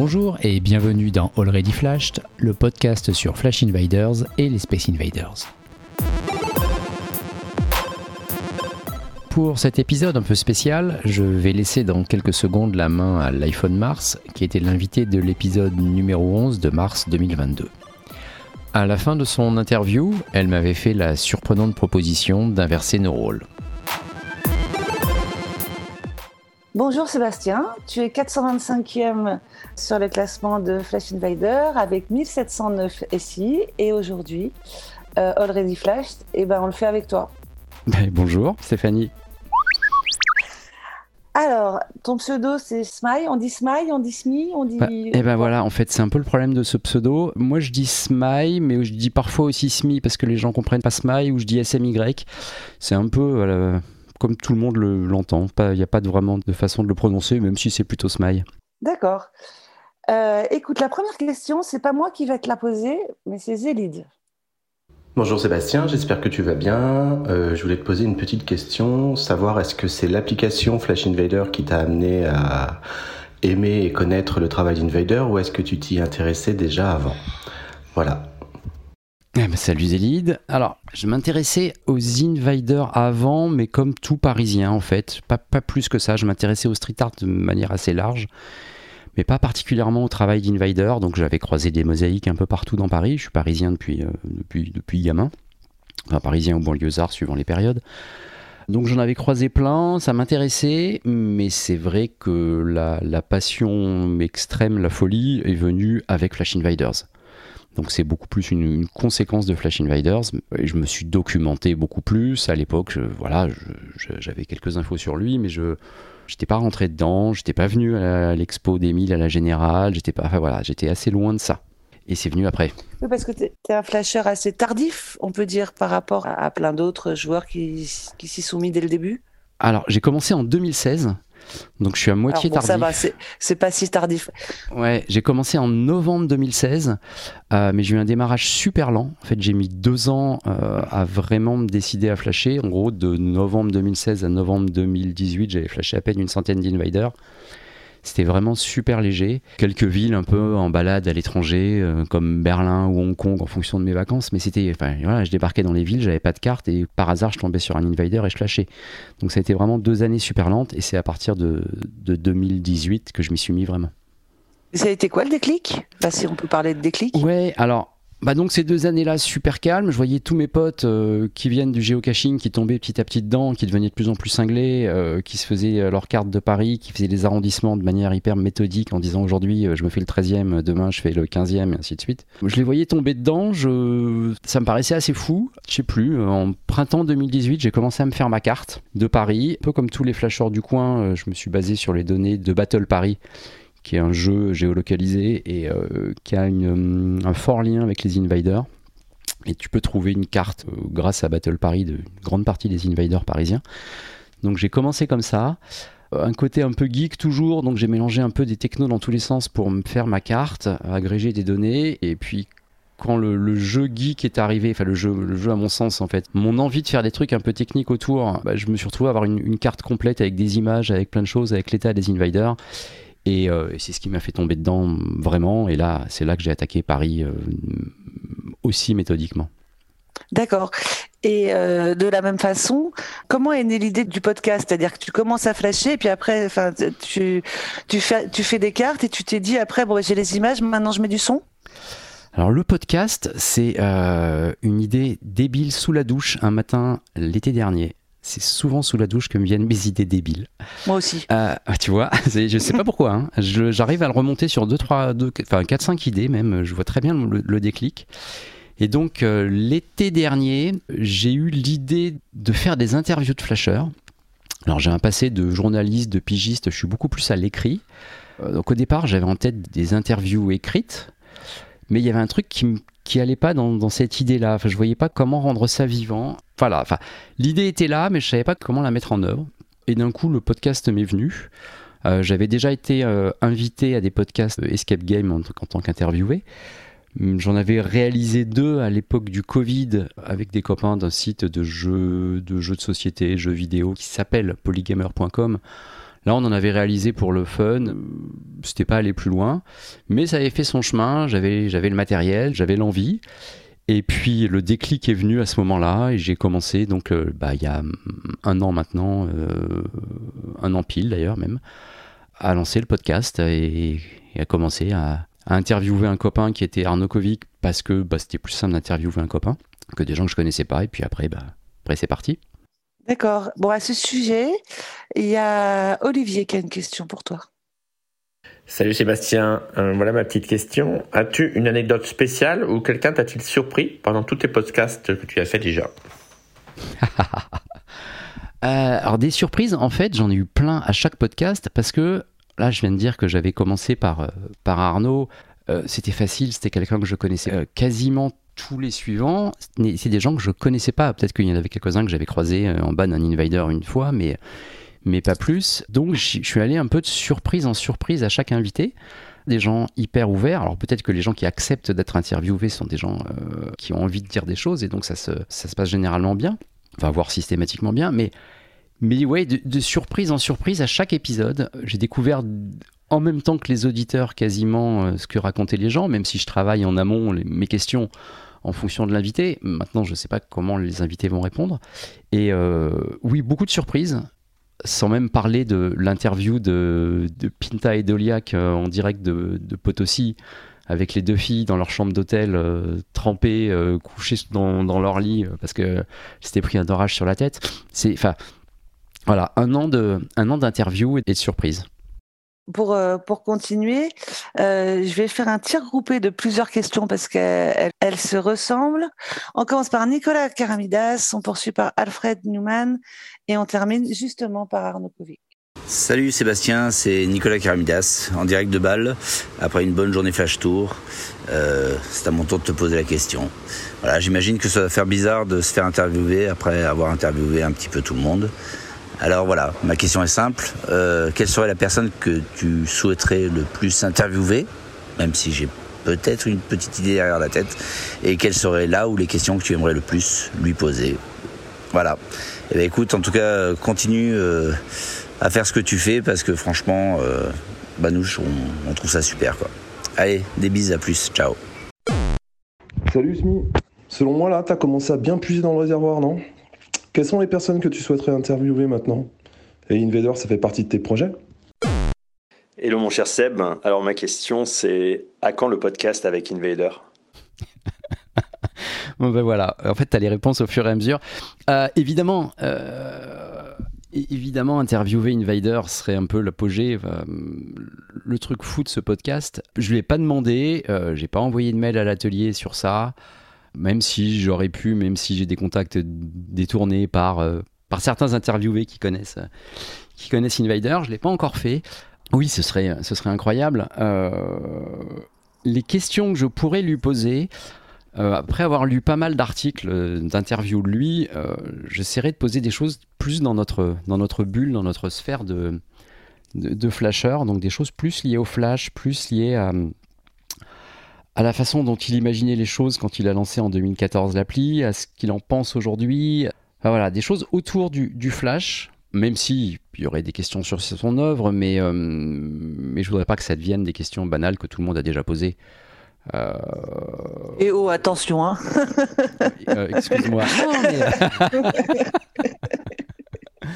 Bonjour et bienvenue dans Already Flashed, le podcast sur Flash Invaders et les Space Invaders. Pour cet épisode un peu spécial, je vais laisser dans quelques secondes la main à l'iPhone Mars, qui était l'invité de l'épisode numéro 11 de mars 2022. À la fin de son interview, elle m'avait fait la surprenante proposition d'inverser nos rôles. Bonjour Sébastien, tu es 425e sur le classement de Flash Invader avec 1709 SI et aujourd'hui, euh, Already Flashed, et eh ben on le fait avec toi. Ben, bonjour Stéphanie. Alors, ton pseudo c'est Smile, on dit Smile, on dit Smi, on dit... Bah, eh ben voilà, en fait c'est un peu le problème de ce pseudo. Moi je dis Smile, mais je dis parfois aussi Smi parce que les gens comprennent pas Smile ou je dis SMY. C'est un peu comme tout le monde l'entend. Il n'y a pas vraiment de façon de le prononcer, même si c'est plutôt Smile. D'accord. Euh, écoute, la première question, c'est pas moi qui vais te la poser, mais c'est Zélide. Bonjour Sébastien, j'espère que tu vas bien. Euh, je voulais te poser une petite question, savoir est-ce que c'est l'application Flash Invader qui t'a amené à aimer et connaître le travail d'Invader ou est-ce que tu t'y intéressais déjà avant? Voilà. Eh ben, salut Zélide. Alors, je m'intéressais aux invaders avant, mais comme tout parisien en fait. Pas, plus que ça. Je m'intéressais au street art de manière assez large, mais pas particulièrement au travail d'invader. Donc, j'avais croisé des mosaïques un peu partout dans Paris. Je suis parisien depuis, euh, gamin. Enfin, parisien ou banlieusard, suivant les périodes. Donc j'en avais croisé plein, ça m'intéressait, mais c'est vrai que la, la, passion extrême, la folie, est venue avec Flash Invaders. Donc c'est beaucoup plus une, conséquence de Flash Invaders. je me suis documenté beaucoup plus. À l'époque, voilà, j'avais quelques infos sur lui, mais je n'étais pas rentré dedans. J'étais pas venu à l'expo d'Emile à la Générale. J'étais pas, voilà, j'étais assez loin de ça. Et c'est venu après. Oui, parce que tu es, un flasher assez tardif, on peut dire, par rapport à, plein d'autres joueurs qui, qui s'y sont mis dès le début. Alors, j'ai commencé en 2016. Donc je suis à moitié tardif. Ça va, c'est pas si tardif. Ouais, j'ai commencé en novembre 2016, euh, mais j'ai eu un démarrage super lent. En fait, j'ai mis deux ans euh, à vraiment me décider à flasher. En gros, de novembre 2016 à novembre 2018, j'avais flashé à peine une centaine d'invaders. C'était vraiment super léger. Quelques villes un peu en balade à l'étranger, euh, comme Berlin ou Hong Kong en fonction de mes vacances. Mais c'était, enfin voilà, je débarquais dans les villes, j'avais pas de carte et par hasard je tombais sur un invader et je flashais. Donc ça a été vraiment deux années super lentes et c'est à partir de, 2018 que je m'y suis mis vraiment. Ça a été quoi le déclic? Si on peut parler de déclic? Ouais, alors bah donc ces deux années-là super calmes, je voyais tous mes potes euh, qui viennent du géocaching, qui tombaient petit à petit dedans, qui devenaient de plus en plus cinglés, euh, qui se faisaient euh, leur carte de Paris, qui faisaient les arrondissements de manière hyper méthodique en disant aujourd'hui je me fais le 13e, demain je fais le 15e et ainsi de suite. Je les voyais tomber dedans, ça me paraissait assez fou, je sais plus, en printemps 2018 j'ai commencé à me faire ma carte de Paris, un peu comme tous les flasheurs du coin, je me suis basé sur les données de Battle Paris qui est un jeu géolocalisé et euh, qui a une, un fort lien avec les invaders. Et tu peux trouver une carte euh, grâce à Battle Paris de grande partie des invaders parisiens. Donc j'ai commencé comme ça. Un côté un peu geek toujours, donc j'ai mélangé un peu des technos dans tous les sens pour me faire ma carte, agréger des données, et puis quand le, jeu geek est arrivé, enfin le jeu, le jeu à mon sens en fait, mon envie de faire des trucs un peu techniques autour, bah, je me suis retrouvé à avoir une, une, carte complète avec des images, avec plein de choses, avec l'état des invaders. Euh, et, c'est ce qui m'a fait tomber dedans vraiment. Et là, c'est là que j'ai attaqué Paris euh, aussi méthodiquement. D'accord. Et euh, de la même façon, comment est née l'idée du podcast? C'est-à-dire que tu commences à flasher, et puis après, enfin, tu, tu, fais, tu fais des cartes, et tu t'es dit après, bon, j'ai les images, maintenant je mets du son? Alors le podcast, c'est une idée débile sous la douche un matin l'été dernier c'est souvent sous la douche que me viennent mes idées débiles. Moi aussi. Euh, tu vois, je sais pas pourquoi. Hein. J'arrive à le remonter sur 2, 3, 2, enfin 4, 5 idées même. Je vois très bien le, déclic. Et donc euh, l'été dernier, j'ai eu l'idée de faire des interviews de flasheurs. Alors j'ai un passé de journaliste, de pigiste, je suis beaucoup plus à l'écrit. Euh, donc au départ, j'avais en tête des interviews écrites, mais il y avait un truc qui, qui allait pas dans, cette idée-là. Enfin, je voyais pas comment rendre ça vivant. Voilà, enfin, l'idée était là, mais je savais pas comment la mettre en œuvre. Et d'un coup, le podcast m'est venu. Euh, j'avais déjà été euh, invité à des podcasts Escape Game en, tant qu'interviewé. J'en avais réalisé deux à l'époque du Covid avec des copains d'un site de jeux, de jeux de société, jeux vidéo qui s'appelle polygamer.com. Là, on en avait réalisé pour le fun. C'était pas aller plus loin, mais ça avait fait son chemin. J'avais, le matériel, j'avais l'envie. Et puis le déclic est venu à ce moment-là et j'ai commencé donc euh, bah, il y a un an maintenant, euh, un an pile d'ailleurs même, à lancer le podcast et, à commencer à, interviewer un copain qui était Arnaud Kovic parce que bah, c'était plus simple d'interviewer un copain que des gens que je connaissais pas et puis après bah, après c'est parti. D'accord. Bon, à ce sujet, il y a Olivier qui a une question pour toi. Salut Sébastien, euh, voilà ma petite question. As-tu une anecdote spéciale ou quelqu'un t'a-t-il surpris pendant tous tes podcasts que tu as fait déjà? Euh, Alors des surprises, en fait, j'en ai eu plein à chaque podcast parce que là, je viens de dire que j'avais commencé par, euh, par Arnaud. c'était facile, c'était quelqu'un que je connaissais quasiment tous les suivants, c'est des gens que je connaissais pas. Peut-être qu'il y en avait quelques-uns que j'avais croisés euh, en bas d'un Invader une fois, mais, mais pas plus. Donc je suis allé un peu de surprise en surprise à chaque invité. Des gens hyper ouverts. Alors peut-être que les gens qui acceptent d'être interviewés sont des gens euh, qui ont envie de dire des choses et donc ça se, ça se passe généralement bien. Enfin, voire systématiquement bien. Mais, mais ouais, de, surprise en surprise à chaque épisode, j'ai découvert en même temps que les auditeurs quasiment euh, ce que racontaient les gens, même si je travaille en amont mes questions en fonction de l'invité. Maintenant, je ne sais pas comment les invités vont répondre. Et euh, oui, beaucoup de surprises, sans même parler de l'interview de, Pinta et Doliac euh, en direct de, de, Potosi, avec les deux filles dans leur chambre d'hôtel, euh, trempées, couchées dans, leur lit, parce que c'était pris un orage sur la tête. C'est, enfin, voilà, un an d'interview et de surprises pour, euh, pour continuer, euh, je vais faire un tir groupé de plusieurs questions parce qu'elles elles se ressemblent. On commence par Nicolas Karamidas, on poursuit par Alfred Newman et on termine justement par Arnaud Kovic. Salut Sébastien, c'est Nicolas Karamidas en direct de Bâle après une bonne journée flash tour. Euh, c'est à mon tour de te poser la question. Voilà, j'imagine que ça va faire bizarre de se faire interviewer après avoir interviewé un petit peu tout le monde. Alors voilà, ma question est simple. Euh, quelle serait la personne que tu souhaiterais le plus interviewer, même si j'ai peut-être une petite idée derrière la tête, et quelles seraient là où les questions que tu aimerais le plus lui poser? Voilà. Eh bien, écoute, en tout cas, continue euh, à faire ce que tu fais parce que franchement, euh, nous, on, trouve ça super quoi. Allez, des bises, à plus, ciao. Salut Smi. Selon moi là, t'as commencé à bien puiser dans le réservoir, non? Quelles sont les personnes que tu souhaiterais interviewer maintenant? Et Invader, ça fait partie de tes projets? Hello mon cher Seb, alors ma question c'est à quand le podcast avec Invader? Bon ben voilà, en fait tu as les réponses au fur et à mesure. Euh, évidemment, euh, évidemment interviewer Invader serait un peu l'apogée, le truc fou de ce podcast. Je lui ai pas demandé, euh, j'ai pas envoyé de mail à l'atelier sur ça même si j'aurais pu, même si j'ai des contacts détournés par, euh, par certains interviewés qui connaissent, qui connaissent Invader, je ne l'ai pas encore fait. Oui, ce serait, ce serait incroyable. Euh, les questions que je pourrais lui poser, euh, après avoir lu pas mal d'articles, d'interviews de lui, j'essaierai de poser des choses plus dans notre, dans notre bulle, dans notre sphère de, de, de flasher, donc des choses plus liées au flash, plus liées à à la façon dont il imaginait les choses quand il a lancé en 2014 l'appli, à ce qu'il en pense aujourd'hui. voilà, des choses autour du, Flash, même si il y aurait des questions sur son œuvre, mais, euh, mais je voudrais pas que ça devienne des questions banales que tout le monde a déjà posées. Euh, Et oh, attention, hein euh, Excuse-moi.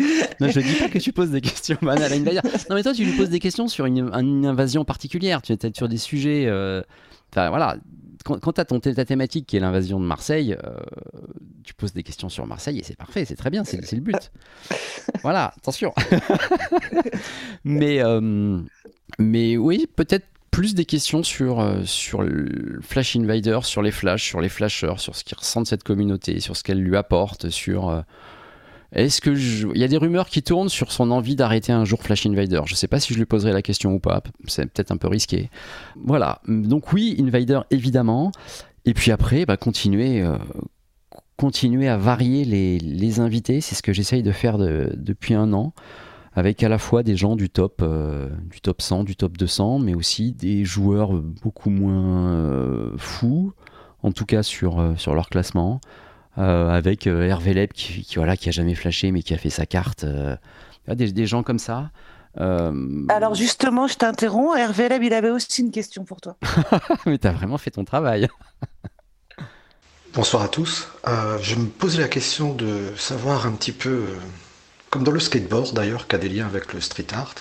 non, je dis pas que tu poses des questions banales Non, mais toi, tu lui poses des questions sur une, invasion particulière. Tu es peut-être sur des sujets voilà, quand, quand tu as ton, ta thématique qui est l'invasion de Marseille, euh, tu poses des questions sur Marseille et c'est parfait, c'est très bien, c'est le but. voilà, attention. mais, euh, mais oui, peut-être plus des questions sur, euh, sur le Flash Invader, sur les Flashs, sur les Flashers, sur ce qu'ils ressentent cette communauté, sur ce qu'elle lui apporte, sur est-ce que il y a des rumeurs qui tournent sur son envie d'arrêter un jour Flash Invader? Je ne sais pas si je lui poserai la question ou pas. C'est peut-être un peu risqué. Voilà. Donc oui, Invader évidemment. Et puis après, bah, continuer, euh, continuer à varier les, invités. C'est ce que j'essaye de faire depuis un an, avec à la fois des gens du top, euh, du top 100, du top 200, mais aussi des joueurs beaucoup moins euh, fous, en tout cas sur, sur leur classement. Euh, avec euh, Hervé Leb qui, voilà, qui a jamais flashé mais qui a fait sa carte. Euh, des, des, gens comme ça. Euh, Alors justement, je t'interromps. Hervé Lab, il avait aussi une question pour toi. mais t'as vraiment fait ton travail. Bonsoir à tous. Euh, je me posais la question de savoir un petit peu, euh, comme dans le skateboard d'ailleurs, qui a des liens avec le street art,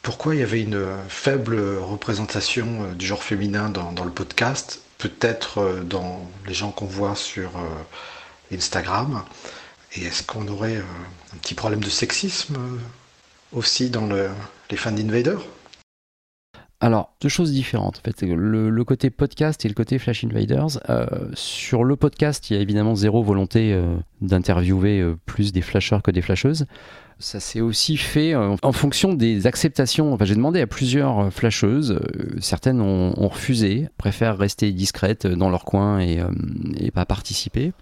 pourquoi il y avait une faible représentation euh, du genre féminin dans, dans le podcast, peut-être euh, dans les gens qu'on voit sur euh, Instagram. Et est-ce qu'on aurait euh, un petit problème de sexisme aussi dans le- les fans d'Invader? Alors, deux choses différentes. En fait, le, côté podcast et le côté Flash Invaders. euh, sur le podcast, il y a évidemment zéro volonté euh, d'interviewer euh, plus des flasheurs que des flasheuses. Ça s'est aussi fait en fonction des acceptations. Enfin, j'ai demandé à plusieurs flasheuses. certaines ont, refusé, préfèrent rester discrètes dans leur coin et, et pas participer.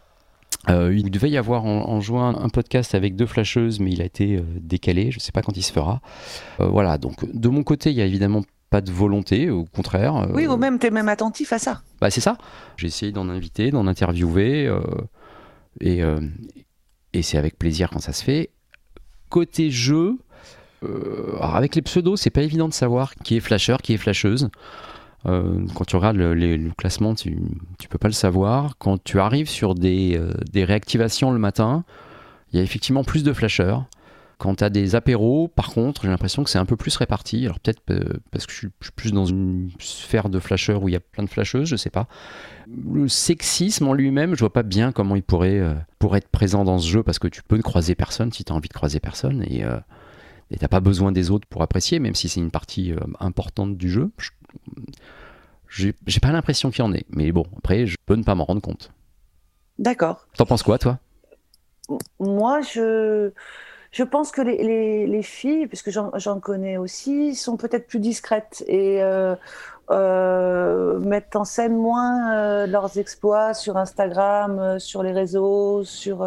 Il devait y avoir en, juin un podcast avec deux flasheuses, mais il a été décalé. Je ne sais pas quand il se fera. Voilà, donc de mon côté, il y a évidemment pas de volonté, au contraire. euh, Oui, ou même, tu es même attentif à ça. bah, c'est ça. J'ai essayé d'en inviter, d'en interviewer, euh, et, euh, et c'est avec plaisir quand ça se fait. Côté jeu, alors avec les pseudos, c'est pas évident de savoir qui est flasheur, qui est flasheuse. Euh, quand tu regardes le, les- le classement, tu, tu peux pas le savoir. Quand tu arrives sur des, euh, des réactivations le matin, il y a effectivement plus de flasheurs. Quand tu as des apéros, par contre, j'ai l'impression que c'est un peu plus réparti. Alors peut-être euh, parce que je suis, plus dans une sphère de flasheurs où il y a plein de flasheuses, je sais pas. Le sexisme en lui-même, je vois pas bien comment il pourrait, euh, pourrait être présent dans ce jeu parce que tu peux ne croiser personne si tu as envie de croiser personne et euh, t'as pas besoin des autres pour apprécier, même si c'est une partie euh, importante du jeu. Je- J'ai j'ai pas l'impression qu'il y en ait, mais bon, après, je peux ne pas m'en rendre compte. D'accord. T'en penses quoi, toi? Moi, je, je pense que les, les, les filles, puisque j'en connais aussi, sont peut-être plus discrètes et euh, euh, mettent en scène moins euh, leurs exploits sur Instagram, sur les réseaux, sur,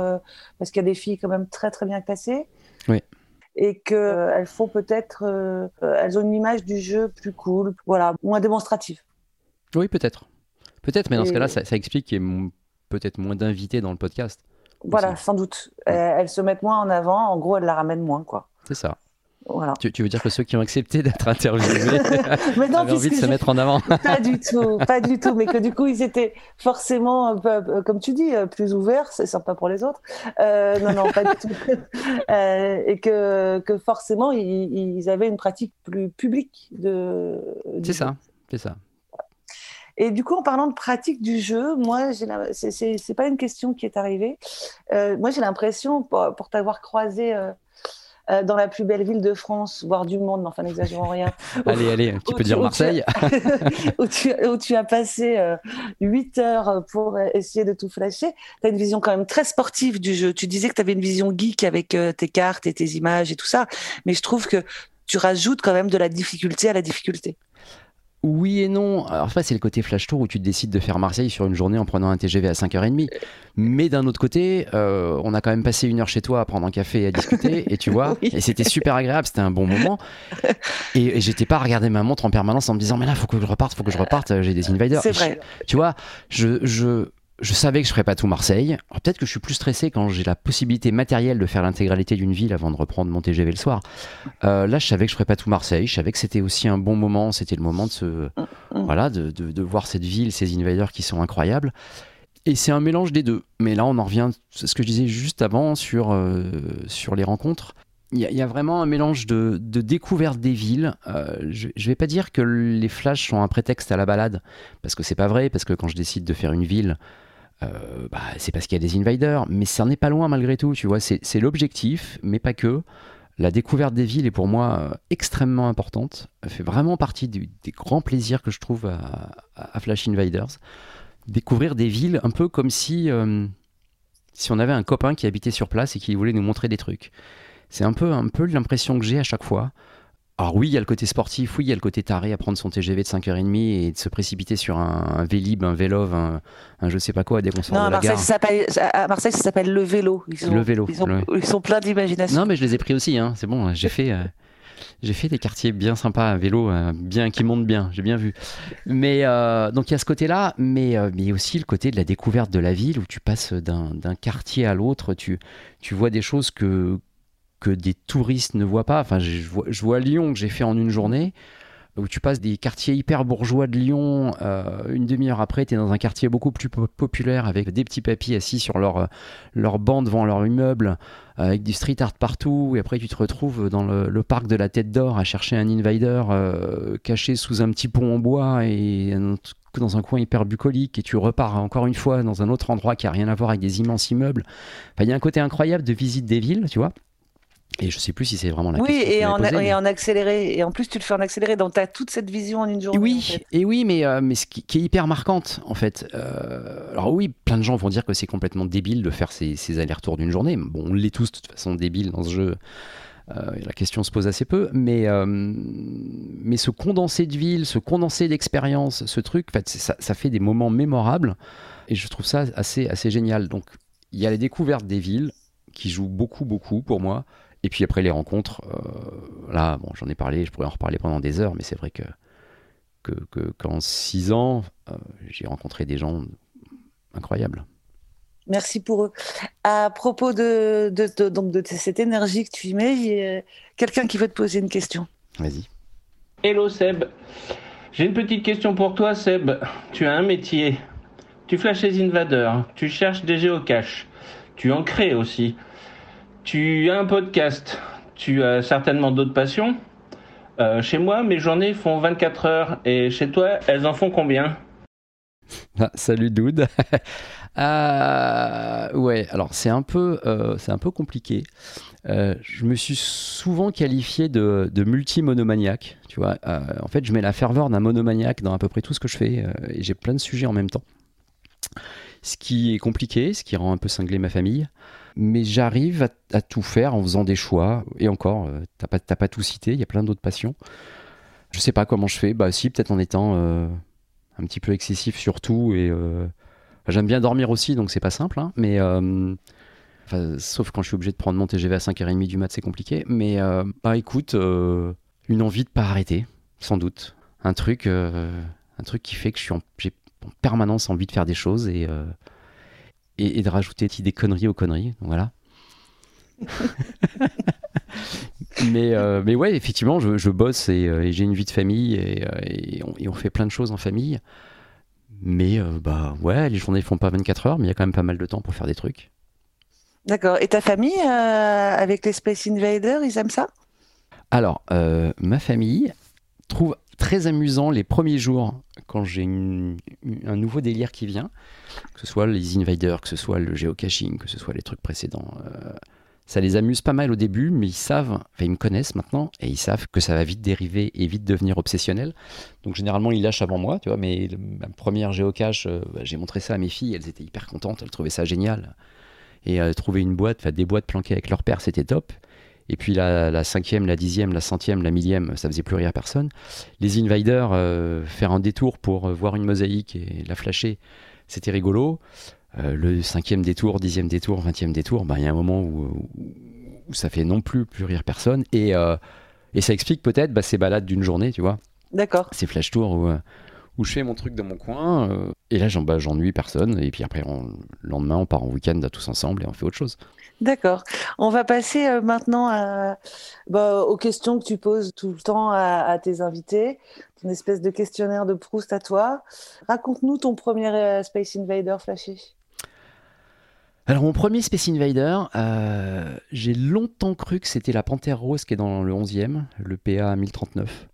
parce qu'il y a des filles quand même très très bien classées. Oui. Et qu'elles font peut-être, elles ont une image du jeu plus cool, voilà, moins démonstrative. Oui, peut-être. Peut-être, mais dans ce cas-là, ça, ça explique qu'il y ait peut-être moins d'invités dans le podcast. Voilà, sans doute. Elles, elles se mettent moins en avant, en gros, elles la ramènent moins, quoi. C'est ça. Voilà. Tu, tu veux dire que ceux qui ont accepté d'être interviewés Mais non, avaient envie de se mettre en avant Pas du tout, pas du tout, mais que du coup ils étaient forcément, peu, euh, comme tu dis, euh, plus ouverts, c'est sympa pour les autres. Euh, non, non, pas du tout. Euh, et que, que forcément ils, ils avaient une pratique plus publique de. C'est ça, c'est ça. Et du coup, en parlant de pratique du jeu, moi, la- c'est- pas une question qui est arrivée. Euh, moi, j'ai l'impression, pour, pour t'avoir croisé euh, euh, dans la plus belle ville de France, voire du monde, mais enfin, n'exagérons rien. Allez, allez, tu Où peux dire où Marseille. où, tu, où tu as passé euh, 8 heures pour essayer de tout flasher. Tu as une vision quand même très sportive du jeu. Tu disais que tu avais une vision geek avec euh, tes cartes et tes images et tout ça, mais je trouve que tu rajoutes quand même de la difficulté à la difficulté. Oui et non. Alors, après, c'est le côté flash tour où tu décides de faire Marseille sur une journée en prenant un TGV à 5h30. Mais d'un autre côté, euh, on a quand même passé une heure chez toi à prendre un café et à discuter. et tu vois, Oui. et c'était super agréable, c'était un bon moment. Et, et j'étais pas à regarder ma montre en permanence en me disant, mais là, faut que je reparte, faut que je reparte, j'ai des invaders. C'est je- vrai. tu vois, je, je, je savais que je ferais pas tout Marseille. Peut-être que je suis plus stressé quand j'ai la possibilité matérielle de faire l'intégralité d'une ville avant de reprendre mon TGV le soir. Euh, là, je savais que je ferais pas tout Marseille. Je savais que c'était aussi un bon moment. C'était le moment de se, voilà, de, voir cette ville, ces invaders qui sont incroyables. Et c'est un mélange des deux. Mais là, on en revient à ce que je disais juste avant sur, euh, sur les rencontres. Il y, a- il y a vraiment un mélange de, de découverte des villes. Euh, je ne vais pas dire que les flashs sont un prétexte à la balade, parce que c'est pas vrai, parce que quand je décide de faire une ville, euh, bah, c'est parce qu'il y a des invaders, mais ça n'est pas loin malgré tout, tu vois, c'est l'objectif, mais pas que. La découverte des villes est pour moi euh, extrêmement importante, Elle fait vraiment partie des grands plaisirs que je trouve à Flash Invaders. Découvrir des villes un peu comme si, euh, si on avait un copain qui habitait sur place et qui voulait nous montrer des trucs. C'est un peu, un peu l'impression que j'ai à chaque fois. Alors oui, il y a le côté sportif, oui, il y a le côté taré à prendre son TGV de 5h30 et de se précipiter sur un, un Vélib, un Vélov, un, un je sais pas quoi, dès qu'on sort Non, de à la Marseille, gare. ça s'appelle, à Marseille, ça s'appelle le vélo. Ils Le vélo, Ils, sont- ouais. ils sont pleins d'imagination. Non, mais je les ai pris aussi, hein, c'est bon, j'ai fait, euh, j'ai fait des quartiers bien sympas à vélo, euh, bien, qui montent bien, j'ai bien vu. Mais euh, donc il y a ce côté-là, mais mais il y a aussi le côté de la découverte de la ville où tu passes d'un d'un quartier à l'autre, tu, tu vois des choses que, que des touristes ne voient pas. Enfin, je vois, Lyon que j'ai fait en une journée où tu passes des quartiers hyper bourgeois de Lyon, euh, une demi-heure après, tu es dans un quartier beaucoup plus populaire avec des petits papis assis sur leur, leur banc devant leur immeuble, avec du street art partout, et après tu te retrouves dans le, parc de la Tête d'Or à chercher un invader euh, caché sous un petit pont en bois et dans un coin hyper bucolique, et tu repars encore une fois dans un autre endroit qui a rien à voir avec des immenses immeubles. Il y a un côté incroyable de visite des villes, tu vois. Et je sais plus si c'est vraiment la oui, question. Oui, et, en, et en accéléré. Et en plus, tu le fais en accéléré. Donc, tu as toute cette vision en une journée. Oui, et oui, mais, euh, mais ce qui, est hyper marquante, en fait. Euh, alors, oui, plein de gens vont dire que c'est complètement débile de faire ces, ces allers-retours d'une journée. Bon, on l'est tous, de toute façon, débile dans ce jeu. Euh, la question se pose assez peu, mais, mais ce condensé de ville, ce condensé d'expérience, ce truc, en fait, ça, ça, fait des moments mémorables et je trouve ça assez, assez génial. Donc, il y a la découverte des villes qui joue beaucoup, beaucoup pour moi. Et puis après les rencontres, euh, là, bon, j'en ai parlé, je pourrais en reparler pendant des heures, mais c'est vrai que qu'en que, six ans, euh, j'ai rencontré des gens incroyables. Merci pour eux. À propos de, de, donc de cette énergie que tu y mets, il y a quelqu'un qui veut te poser une question. Vas-y. Hello Seb. J'ai une petite question pour toi Seb. Tu as un métier. Tu flashes les invaders. Tu cherches des géocaches. Tu en crées aussi. Tu as un podcast, tu as certainement d'autres passions. Euh, chez moi, mes journées font 24 heures et chez toi, elles en font combien? Ah, Salut Doud. euh, ouais, alors c'est un peu, euh, c'est un peu compliqué. Euh, je me suis souvent qualifié de, de multi-monomaniaque. Tu vois, en fait, je mets la ferveur d'un monomaniaque dans à peu près tout ce que je fais et j'ai plein de sujets en même temps. Ce qui est compliqué, ce qui rend un peu cinglé ma famille mais j'arrive à, tout faire en faisant des choix. Et encore, euh, t'as pas, pas tout cité, il y a plein d'autres passions. Je sais pas comment je fais, bah si, peut-être en étant euh, un petit peu excessif sur tout. Et euh, j'aime bien dormir aussi, donc c'est pas simple, hein, mais sauf quand je suis obligé de prendre mon TGV à 5h30 du mat, c'est compliqué. Mais bah écoute, une envie de pas arrêter, sans doute. Un truc, un truc qui fait que je suis j'ai en permanence envie de faire des choses et et, de rajouter des conneries aux conneries. voilà. mais, euh, mais ouais, effectivement, je, bosse euh, et, j'ai une vie de famille et, euh, et, on, fait plein de choses en famille. Mais bah ouais, les journées font pas 24 heures, mais il y a quand même pas mal de temps pour faire des trucs. D'accord. Et ta famille, avec les Space Invaders, ils aiment ça? Alors, ma famille trouve très amusant les premiers jours quand j'ai un nouveau délire qui vient, que ce soit les invaders, que ce soit le geocaching, que ce soit les trucs précédents. Euh, ça les amuse pas mal au début, mais ils savent, enfin ils me connaissent maintenant, et ils savent que ça va vite dériver et vite devenir obsessionnel. Donc généralement ils lâchent avant moi, tu vois, mais ma première géocache, euh, bah, j'ai montré ça à mes filles, elles étaient hyper contentes, elles trouvaient ça génial. Et euh, trouver une boîte, enfin des boîtes planquées avec leur père, c'était top. Et puis la, cinquième, la dixième, la centième, la millième, ça faisait plus rire personne. Les invaders, euh, faire un détour pour euh, voir une mosaïque et la flasher, c'était rigolo. Euh, le cinquième détour, dixième détour, vingtième détour, bah, il y a un moment où, ça fait non plus plus rire personne. Et, et ça explique peut-être bah, ces balades d'une journée, tu vois. D'accord. Ces flash tours où, où je fais mon truc dans mon coin. et là, bah, j'ennuie personne. Et puis après, le lendemain, on part en week-end tous ensemble et on fait autre chose. D'accord. On va passer euh, maintenant bah, aux questions que tu poses tout le temps à, tes invités, ton espèce de questionnaire de Proust à toi. Raconte-nous ton premier euh, Space Invader flashé. Alors mon premier Space Invader, euh, j'ai longtemps cru que c'était la Panthère Rose qui est dans le 11e, le PA 1039.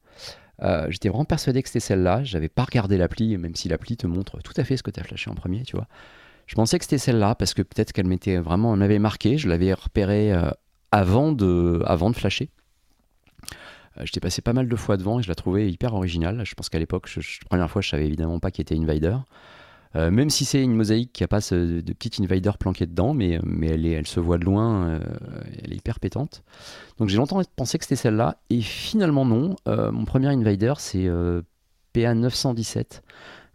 J'étais vraiment persuadé que c'était celle-là. J'avais pas regardé l'appli, même si l'appli te montre tout à fait ce que tu as flashé en premier, tu vois. Je pensais que c'était celle-là parce que peut-être qu'elle m'était vraiment, m'avait marqué. Je l'avais repérée euh, avant, de, avant de flasher. Euh, j'étais passé pas mal de fois devant et je la trouvais hyper originale. Je pense qu'à l'époque, la première fois, je savais évidemment pas qu'il était Invader. Euh, même si c'est une mosaïque qui a pas de petit Invader planqué dedans, mais, mais elle, est, elle se voit de loin, elle est hyper pétante. Donc j'ai longtemps pensé que c'était celle-là, et finalement non. mon premier Invader, c'est PA 917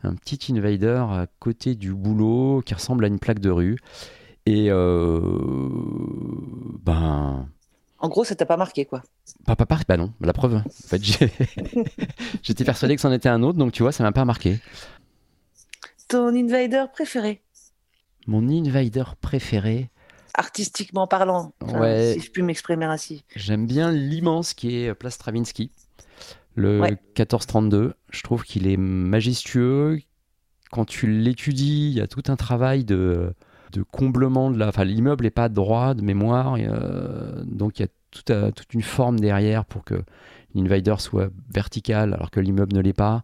un petit invader à côté du boulot qui ressemble à une plaque de rue. Et euh, ben. En gros, ça t'a pas marqué, quoi. Pas, pas, bah non, la preuve. En fait, j'étais persuadé que c'en était un autre, donc tu vois, ça m'a pas marqué. Ton invader préféré? Mon invader préféré artistiquement parlant, Ouais. si je puis m'exprimer ainsi. J'aime bien l'immense qui est Place Stravinsky, le Ouais. 1432. Je trouve qu'il est majestueux. Quand tu l'étudies, il y a tout un travail de, de comblement de la. Enfin, l'immeuble n'est pas droit de mémoire, et, euh, donc il y a tout à- toute une forme derrière pour que l'invader soit vertical alors que l'immeuble ne l'est pas.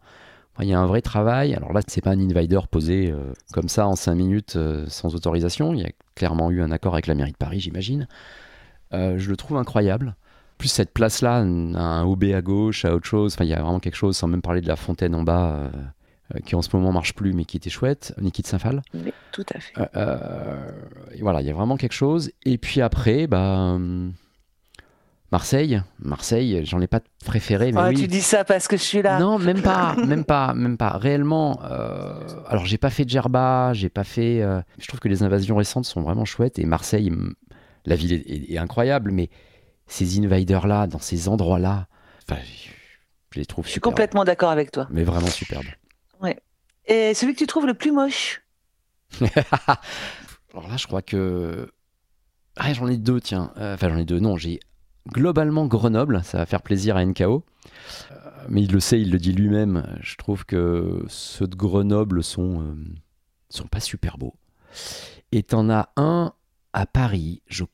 Enfin, il y a un vrai travail. Alors là, c'est pas un invader posé euh, comme ça en 5 minutes euh, sans autorisation. Il y a clairement eu un accord avec la mairie de Paris, j'imagine. Je le trouve incroyable. Plus cette place-là, un OB à gauche, à autre chose. Enfin, il y a vraiment quelque chose, sans même parler de la fontaine en bas, euh, euh, qui en ce moment marche plus, mais qui était chouette. Niki de Saint-Phal. Mais tout à fait. Euh, et voilà, il y a vraiment quelque chose. Et puis après, bah, hum, Marseille. Marseille, j'en ai pas de préféré, mais Ah, oui. Tu dis ça parce que je suis là. Non, même pas, même pas, même pas. Réellement, euh, alors j'ai pas fait de Gerba, j'ai pas fait. euh, je trouve que les invasions récentes sont vraiment chouettes et Marseille, hum, la ville est, est- est incroyable, mais ces invaders là, dans ces endroits là, enfin, je, les trouve Je suis superbes. complètement d'accord avec toi. Mais vraiment superbes. Et celui que tu trouves le plus moche Alors là, je crois que. Ah, j'en ai deux, tiens. Euh, Enfin, j'en ai deux. Non, j'ai globalement Grenoble. Ça va faire plaisir à NKO. Euh, mais il le sait, il le dit lui-même. Je trouve que ceux de Grenoble sont, euh, sont pas super beaux. Et t'en as un à Paris. Je.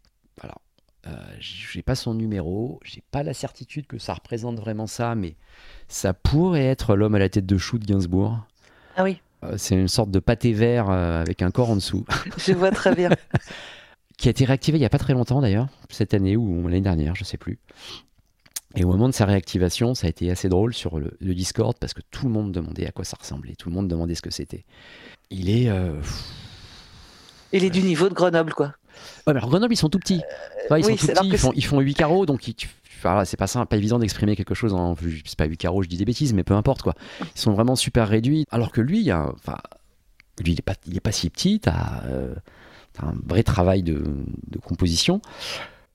Euh, j'ai pas son numéro. J'ai pas la certitude que ça représente vraiment ça, mais ça pourrait être l'homme à la tête de chou de Gainsbourg. Ah oui, Euh, C'est une sorte de pâté vert euh, avec un corps en dessous. je vois très bien. qui a été réactivé il n'y a pas très longtemps d'ailleurs, cette année ou l'année dernière, je sais plus. Et au moment de sa réactivation, ça a été assez drôle sur le, le Discord parce que tout le monde demandait à quoi ça ressemblait, tout le monde demandait ce que c'était. Il est. euh, Il est du niveau de Grenoble, quoi. Ouais, mais alors Grenoble, ils sont tout petits. Ils oui, sont tout petits, ils font, ils font 8 carreaux, donc ils- tu- voilà, c'est pas simple, pas évident d'exprimer quelque chose en. C'est pas 8 carreaux, je dis des bêtises, mais peu importe quoi. Ils sont vraiment super réduits. Alors que lui, enfin, lui, il est pas, il est pas si petit, t'as euh, un vrai travail de, de composition.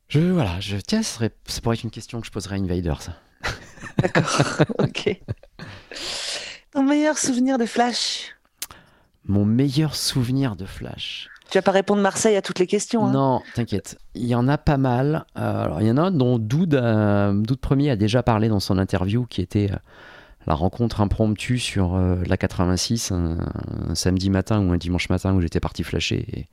Je, voilà, je, tiens, ça, serait- ça pourrait être une question que je poserais à Invader, ça. D'accord. ok. Ton meilleur souvenir de Flash? Mon meilleur souvenir de Flash. Tu vas pas répondre Marseille à toutes les questions. hein. Non, t'inquiète. Il y en a pas mal. Euh, alors, il y en a un dont Doud, euh, Doud Premier a déjà parlé dans son interview, qui était euh, la rencontre impromptue sur euh, la 86, un, un samedi matin ou un dimanche matin où j'étais parti flasher. Et,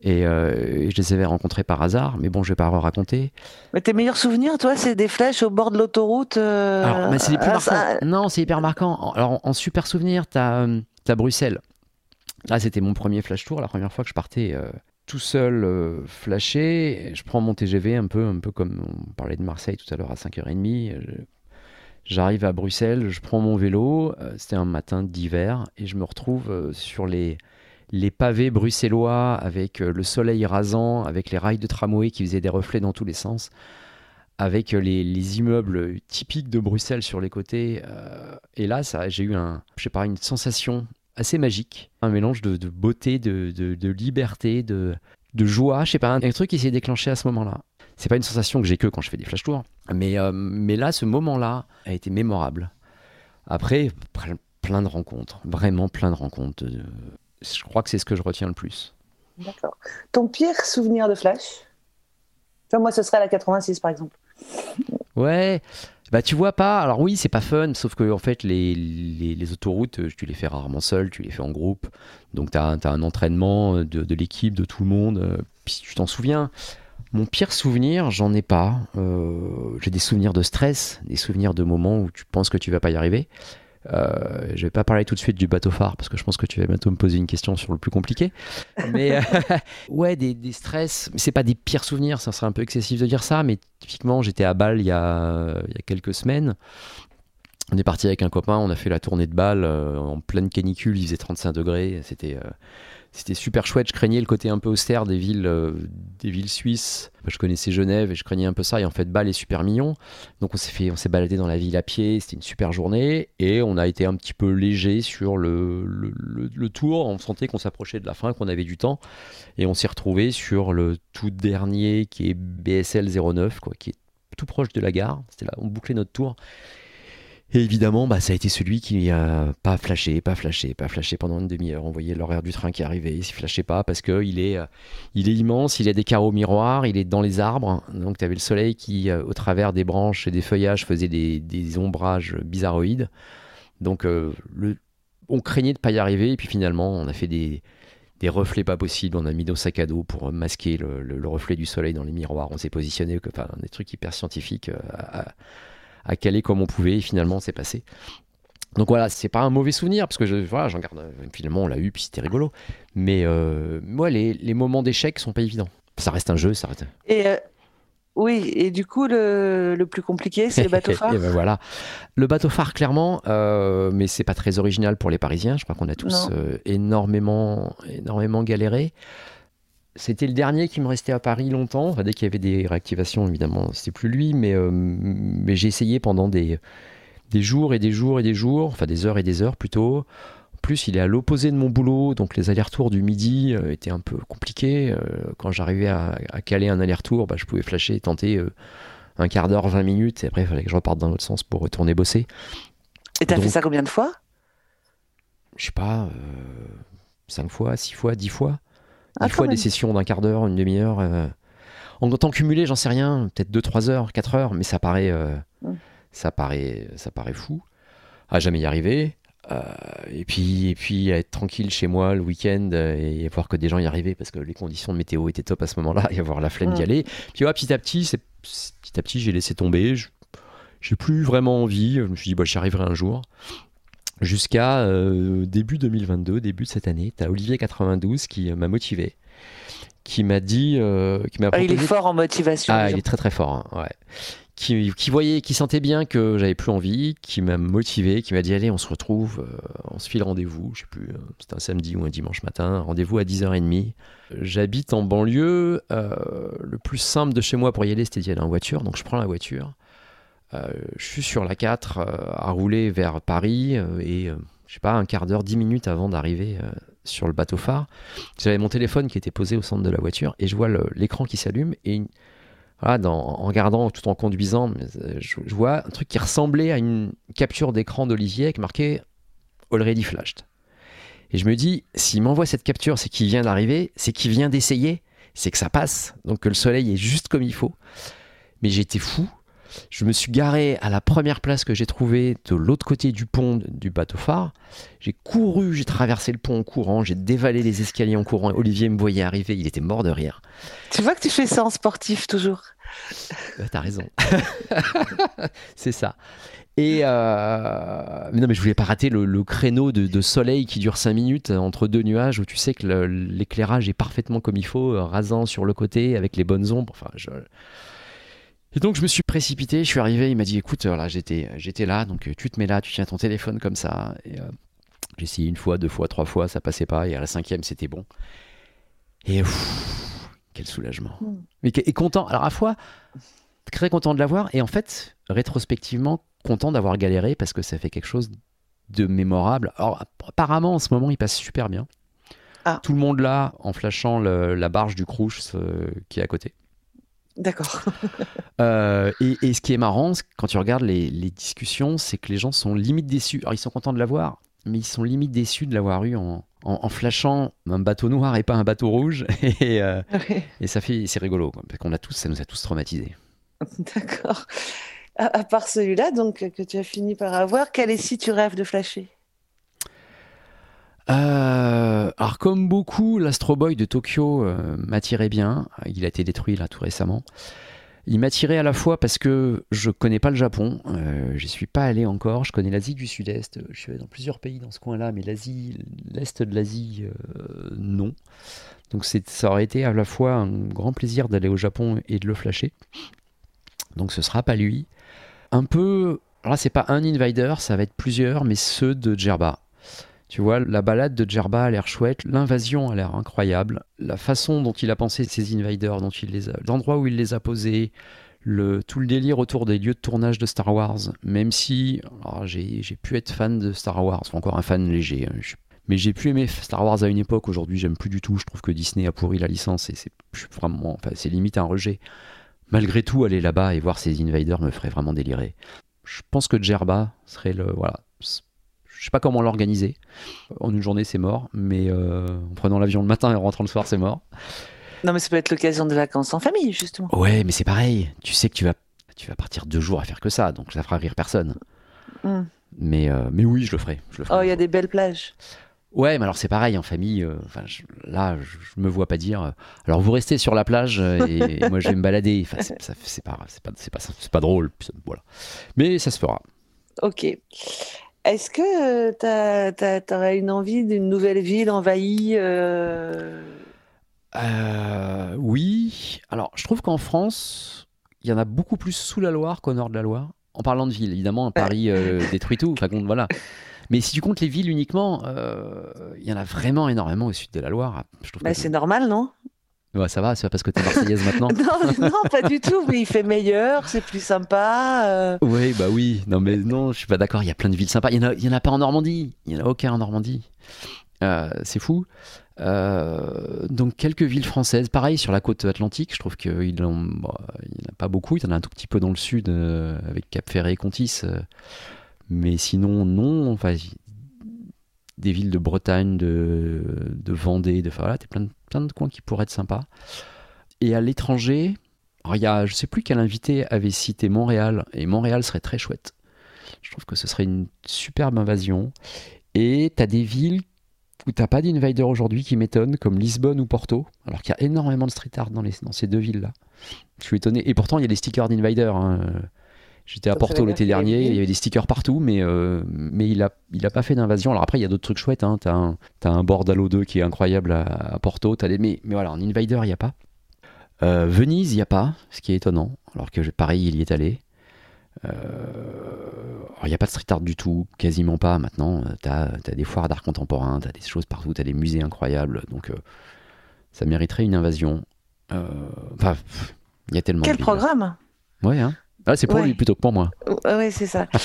et, et je les avais rencontrés par hasard, mais bon, je vais pas raconter. Mais tes meilleurs souvenirs, toi, c'est des flèches au bord de l'autoroute Alors, c'est Non, c'est hyper marquant. Alors, en, en super souvenir, t'as t'as Bruxelles. Là, c'était mon premier flash tour, la première fois que je partais euh, tout seul euh, flasher. Je prends mon TGV un peu, un peu comme on parlait de Marseille tout à l'heure à 5h30. Je- J'arrive à Bruxelles, je prends mon vélo. euh, c'était un matin d'hiver et je me retrouve euh, sur les, les pavés bruxellois avec euh, le soleil rasant, avec les rails de tramway qui faisaient des reflets dans tous les sens avec euh, les, les immeubles typiques de Bruxelles sur les côtés. euh, et là, j'ai eu un, je sais une sensation assez magique, un mélange de, de beauté, de, de- de liberté, de, de joie. Je sais pas, un, un truc qui s'est déclenché à ce moment-là. C'est pas une sensation que j'ai que quand je fais des flash tours, mais, euh, mais là, ce moment-là a été mémorable. Après, plein de rencontres, vraiment plein de rencontres. de- je crois que c'est ce que je retiens le plus. D'accord. Ton pire souvenir de Flash? Moi, ce serait la 86, par exemple. Ouais, bah tu vois pas. Alors oui, c'est pas fun, sauf que en fait, les, les, les autoroutes, euh, tu les fais rarement seul, tu les fais en groupe. Donc tu as, un entraînement euh, de, l'équipe, de tout le monde. euh, Puis tu t'en souviens. Mon pire souvenir, j'en ai pas. J'ai des souvenirs de stress, des souvenirs de moments où tu penses que tu vas pas y arriver. Euh, je vais pas parler tout de suite du bateau phare parce que je pense que tu vas bientôt me poser une question sur le plus compliqué. Mais euh, ouais, des, des stress. C'est pas des pires souvenirs, ça serait un peu excessif de dire ça, mais typiquement, j'étais à Bâle il y a, il y a quelques semaines. On est parti avec un copain, on a fait la tournée de Bâle euh, en pleine canicule, il faisait 35 degrés. C'était euh, c'était super chouette. Je craignais le côté un peu austère des villes, euh, des villes suisses. Je connaissais Genève et je craignais un peu ça. Et en fait, Bâle est super mignon. Donc on s'est fait, on s'est baladé dans la ville à pied. C'était une super journée et on a été un petit peu léger sur le, le, tour. On sentait qu'on s'approchait de la fin, qu'on avait du temps et on s'est retrouvé sur le tout dernier qui est BSL 09, quoi, qui est tout proche de la gare. C'était là, on bouclait notre tour. Et évidemment, bah, ça a été celui qui a pas flashé, pas flashé, pas flashé pendant une demi-heure. On voyait l'horaire du train qui arrivait, il ne flashait pas parce qu'il est, euh, il est immense, il a des carreaux miroirs, il est dans les arbres. Donc tu avais le soleil qui, euh, au travers des branches et des feuillages, faisait des, des ombrages bizarroïdes. Donc euh, on craignait de pas y arriver. Et puis finalement, on a fait des, des reflets pas possibles. On a mis nos sacs à dos pour masquer le, le, reflet du soleil dans les miroirs. On s'est positionné, enfin, des trucs hyper scientifiques caler comme on pouvait et finalement c'est passé. Donc voilà, c'est pas un mauvais souvenir parce que je, voilà, j'en garde. Finalement, on l'a eu puis c'était rigolo. Mais euh, moi, les, les moments d'échec sont pas évidents. Ça reste un jeu, ça reste. Et euh, oui, et du coup, le, le plus compliqué, c'est le bateau phare. et ben voilà, le bateau phare clairement, euh, mais c'est pas très original pour les Parisiens. Je crois qu'on a tous euh, énormément, énormément galéré. C'était le dernier qui me restait à Paris longtemps. dès qu'il y avait des réactivations, évidemment, c'était plus lui, mais, euh, mais j'ai essayé pendant des, des jours et des jours et des jours, enfin des heures et des heures plutôt. En plus, il est à l'opposé de mon boulot, donc les allers-retours du midi euh, étaient un peu compliqués. Euh, quand j'arrivais à, caler un aller-retour, bah, je pouvais flasher et tenter un quart d'heure, 20 minutes, et après, il fallait que je reparte dans l'autre sens pour retourner bosser. Et t'as fait ça combien de fois? Je sais pas, 5 fois, 6 fois, 10 fois. Des ah, fois des sessions d'un quart d'heure, une demi-heure. Euh. En temps cumulé, j'en sais rien, peut-être 2-3 heures, 4 heures, mais ça paraît, euh, ça paraît, ça paraît fou. À jamais y arriver. Euh, et, puis, et puis être tranquille chez moi le week-end et voir que des gens y arrivaient parce que les conditions de météo étaient top à ce moment-là et avoir la flemme d'y aller. Puis petit à petit, petit à petit, j'ai laissé tomber. J'ai plus vraiment envie. Je me suis dit, bah, j'y arriverai un jour jusqu'à euh, début 2022, début de cette année. Tu as Olivier 92 qui euh, m'a motivé, qui m'a dit... Euh, qui m'a ah, il est fort en motivation. Ah, il est très très fort, hein, ouais. Qui, qui, voyait, qui sentait bien que j'avais plus envie, qui m'a motivé, qui m'a dit allez on se retrouve, on se file rendez-vous, je sais plus, c'était un samedi ou un dimanche matin, rendez-vous à 10h30. J'habite en banlieue, le plus simple de chez moi pour y aller c'était d'y aller en voiture, donc je prends la voiture. Euh, je suis sur la 4 euh, à rouler vers Paris euh, et je sais pas, un quart d'heure, 10 minutes avant d'arriver sur le bateau phare, j'avais mon téléphone qui était posé au centre de la voiture et je vois l'écran qui s'allume et en regardant tout en conduisant, je, vois un truc qui ressemblait à une capture d'écran d'Olivier avec marqué Already flashed. Et je me dis, s'il m'envoie cette capture, c'est qu'il vient d'arriver, c'est qu'il vient d'essayer, c'est que ça passe, donc que le soleil est juste comme il faut. Mais j'étais fou je me suis garé à la première place que j'ai trouvée de l'autre côté du pont du bateau phare. J'ai couru, j'ai traversé le pont en courant, j'ai dévalé les escaliers en courant. Olivier me voyait arriver, il était mort de rire. Tu vois que tu fais ça en sportif toujours. Euh, t'as raison. c'est ça. Et euh, mais non, mais je voulais pas rater le, créneau de, soleil qui dure 5 minutes entre deux nuages où tu sais que l'éclairage est parfaitement comme il faut, euh, rasant sur le côté avec les bonnes ombres. Enfin, je, et donc je me suis précipité, je suis arrivé, il m'a dit écoute, voilà, j'étais, j'étais là, donc euh, tu te mets là, tu tiens ton téléphone comme ça. Et, euh, j'ai essayé une fois, deux fois, trois fois, ça passait pas, et à la cinquième c'était bon. Et quel soulagement. Mm. Mais et content, alors à la fois très content de l'avoir, et en fait, rétrospectivement, content d'avoir galéré parce que ça fait quelque chose de mémorable. Alors apparemment en ce moment il passe super bien. Ah. Tout le monde là en flashant la barge du Crouch qui est à côté. D'accord. Euh, et, ce qui est marrant, quand tu regardes les, discussions, c'est que les gens sont limite déçus. Alors ils sont contents de l'avoir, mais ils sont limite déçus de l'avoir eu en, flashant un bateau noir et pas un bateau rouge. Et, euh, et ça fait, c'est rigolo, parce qu'on a tous, ça nous a tous traumatisés. D'accord. À, part celui-là, donc que tu as fini par avoir, quel est si tu rêves de flasher? Euh, alors comme beaucoup, l'Astro Boy de Tokyo euh, m'attirait bien. Il a été détruit là tout récemment. Il m'attirait à la fois parce que je connais pas le Japon, euh, je suis pas allé encore. Je connais l'Asie du Sud-Est. Je suis allé dans plusieurs pays dans ce coin-là, mais l'Asie, l'est de l'Asie, euh, non. Donc ça aurait été à la fois un grand plaisir d'aller au Japon et de le flasher. Donc ce sera pas lui. Un peu, alors là c'est pas un invader, ça va être plusieurs, mais ceux de Djerba. Tu vois, la balade de Djerba a l'air chouette, l'invasion a l'air incroyable, la façon dont il a pensé ses invaders, dont il les a, l'endroit où il les a posés, le, tout le délire autour des lieux de tournage de Star Wars, même si j'ai, pu être fan de Star Wars, encore un fan léger, hein, mais j'ai pu aimer Star Wars à une époque, aujourd'hui j'aime plus du tout, je trouve que Disney a pourri la licence et c'est vraiment, enfin, c'est limite un rejet. Malgré tout, aller là-bas et voir ces invaders me ferait vraiment délirer. Je pense que Djerba serait le. Voilà. Je sais pas comment l'organiser. En une journée, c'est mort, mais euh, en prenant l'avion le matin et en rentrant le soir, c'est mort. Non, mais ça peut être l'occasion de vacances en famille, justement. Ouais, mais c'est pareil. Tu sais que tu vas, tu vas partir deux jours à faire que ça, donc ça fera rire personne. Hmm. Mais, euh, mais oui, je le ferai. Je le ferai. Oh, il y a des belles plages. Ouais, mais alors c'est pareil en famille. euh, je- là, je, je me vois pas dire. euh, alors vous restez sur la plage et, et moi je vais me balader. Enfin, c'est pas, pas, pas, pas drôle. Voilà. Mais ça se fera. Ok. Est-ce que tu aurais une envie d'une nouvelle ville envahie euh, Euh, oui. Alors, je trouve qu'en France, il y en a beaucoup plus sous la Loire qu'au nord de la Loire. En parlant de ville, évidemment, Paris euh, détruit tout. Enfin, voilà. Mais si tu comptes les villes uniquement, euh, il y en a vraiment énormément au sud de la Loire. Je trouve bah, C'est normal, non? Ouais, ça va, c'est pas parce que t'es marseillaise maintenant. non, non, pas du tout. Mais il fait meilleur, c'est plus sympa. euh. Oui, bah oui. Non, mais non, je suis pas d'accord. Il y a plein de villes sympas. Il y en a, il y en a pas en Normandie. Il y en a aucun en Normandie. Euh, c'est fou. Euh, donc quelques villes françaises, pareil sur la côte atlantique. Je trouve qu'il en, bon, il y en a pas beaucoup. Il y en a un tout petit peu dans le sud avec Cap Ferré et Contis. mais sinon, non. Enfin, des villes de Bretagne, de, Vendée, de voilà, plein de, plein de coins qui pourraient être sympas. Et à l'étranger, il y a, je sais plus quel invité avait cité Montréal, et Montréal serait très chouette. Je trouve que ce serait une superbe invasion. Et tu as des villes où t'as pas d'invader aujourd'hui qui m'étonnent, comme Lisbonne ou Porto, alors qu'il y a énormément de street art dans, les, ces deux villes-là. Je suis étonné. Et pourtant, il y a des stickers d'invader. hein. J'étais à Porto l'été dernier, il y avait des stickers partout, mais, euh, mais il a, il a pas fait d'invasion. Alors après, il y a d'autres trucs chouettes. Hein. T'as un, t'as un Bordalo 2 qui est incroyable à, à Porto. T'as des, mais, mais voilà, en invader, il n'y a pas. Euh, Venise, il n'y a pas, ce qui est étonnant, alors que Paris, il y est allé. Euh, Il n'y a pas de street art du tout, quasiment pas maintenant. Tu as, des foires d'art contemporain, tu as des choses partout, tu as des musées incroyables. Donc euh, ça mériterait une invasion. Enfin, il y a tellement Quel de programme? Ouais, hein. Ah, c'est pour Ouais. lui plutôt que pour moi. Oui, c'est ça.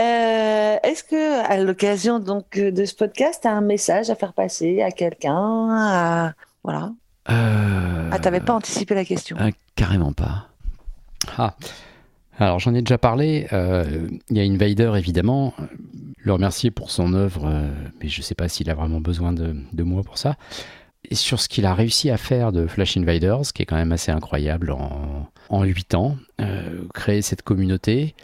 Euh, Est-ce que, à l'occasion donc de ce podcast, tu as un message à faire passer à quelqu'un à... Voilà. Euh, Ah, t'avais pas anticipé la question. Ah, carrément pas. Ah. Alors j'en ai déjà parlé. euh, Il y a Invader évidemment. Euh, Le remercier pour son œuvre, euh, mais je sais pas s'il a vraiment besoin de, de moi pour ça. Et sur ce qu'il a réussi à faire de Flash Invaders, qui est quand même assez incroyable en, en 8 ans, euh, créer cette communauté.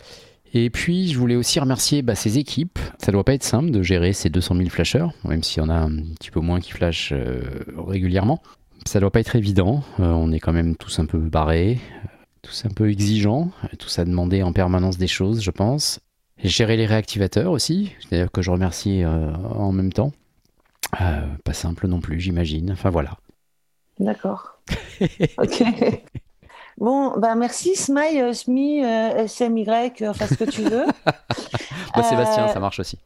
Et puis, je voulais aussi remercier bah, ses équipes. Ça doit pas être simple de gérer ces 200 000 flasheurs, même s'il y en a un petit peu moins qui flashent euh, régulièrement. Ça doit pas être évident. Euh, on est quand même tous un peu barrés, tous un peu exigeants, tous à demander en permanence des choses, je pense. Gérer les réactivateurs aussi, d'ailleurs que je remercie en même temps. Euh, pas simple non plus, j'imagine. Enfin voilà. D'accord. ok. Bon, bah merci Smile, euh, SMI, euh, SMY, enfin ce que tu veux. Moi, Sébastien, Euh, ça marche aussi.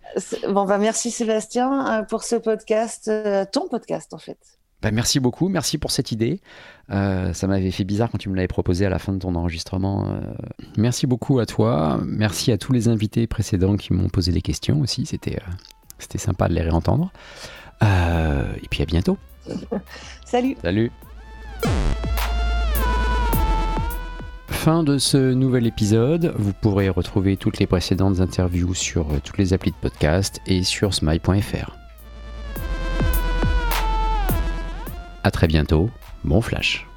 Bon, bah merci Sébastien pour ce podcast, ton podcast en fait. Bah, merci beaucoup, merci pour cette idée. Euh, ça m'avait fait bizarre quand tu me l'avais proposé à la fin de ton enregistrement. Euh, merci beaucoup à toi. Merci à tous les invités précédents qui m'ont posé des questions aussi. C'était c'était sympa de les réentendre. Euh, et puis à bientôt. Salut. Salut. Fin de ce nouvel épisode. Vous pourrez retrouver toutes les précédentes interviews sur euh, toutes les applis de podcast et sur smile.fr. À très bientôt. Bon flash.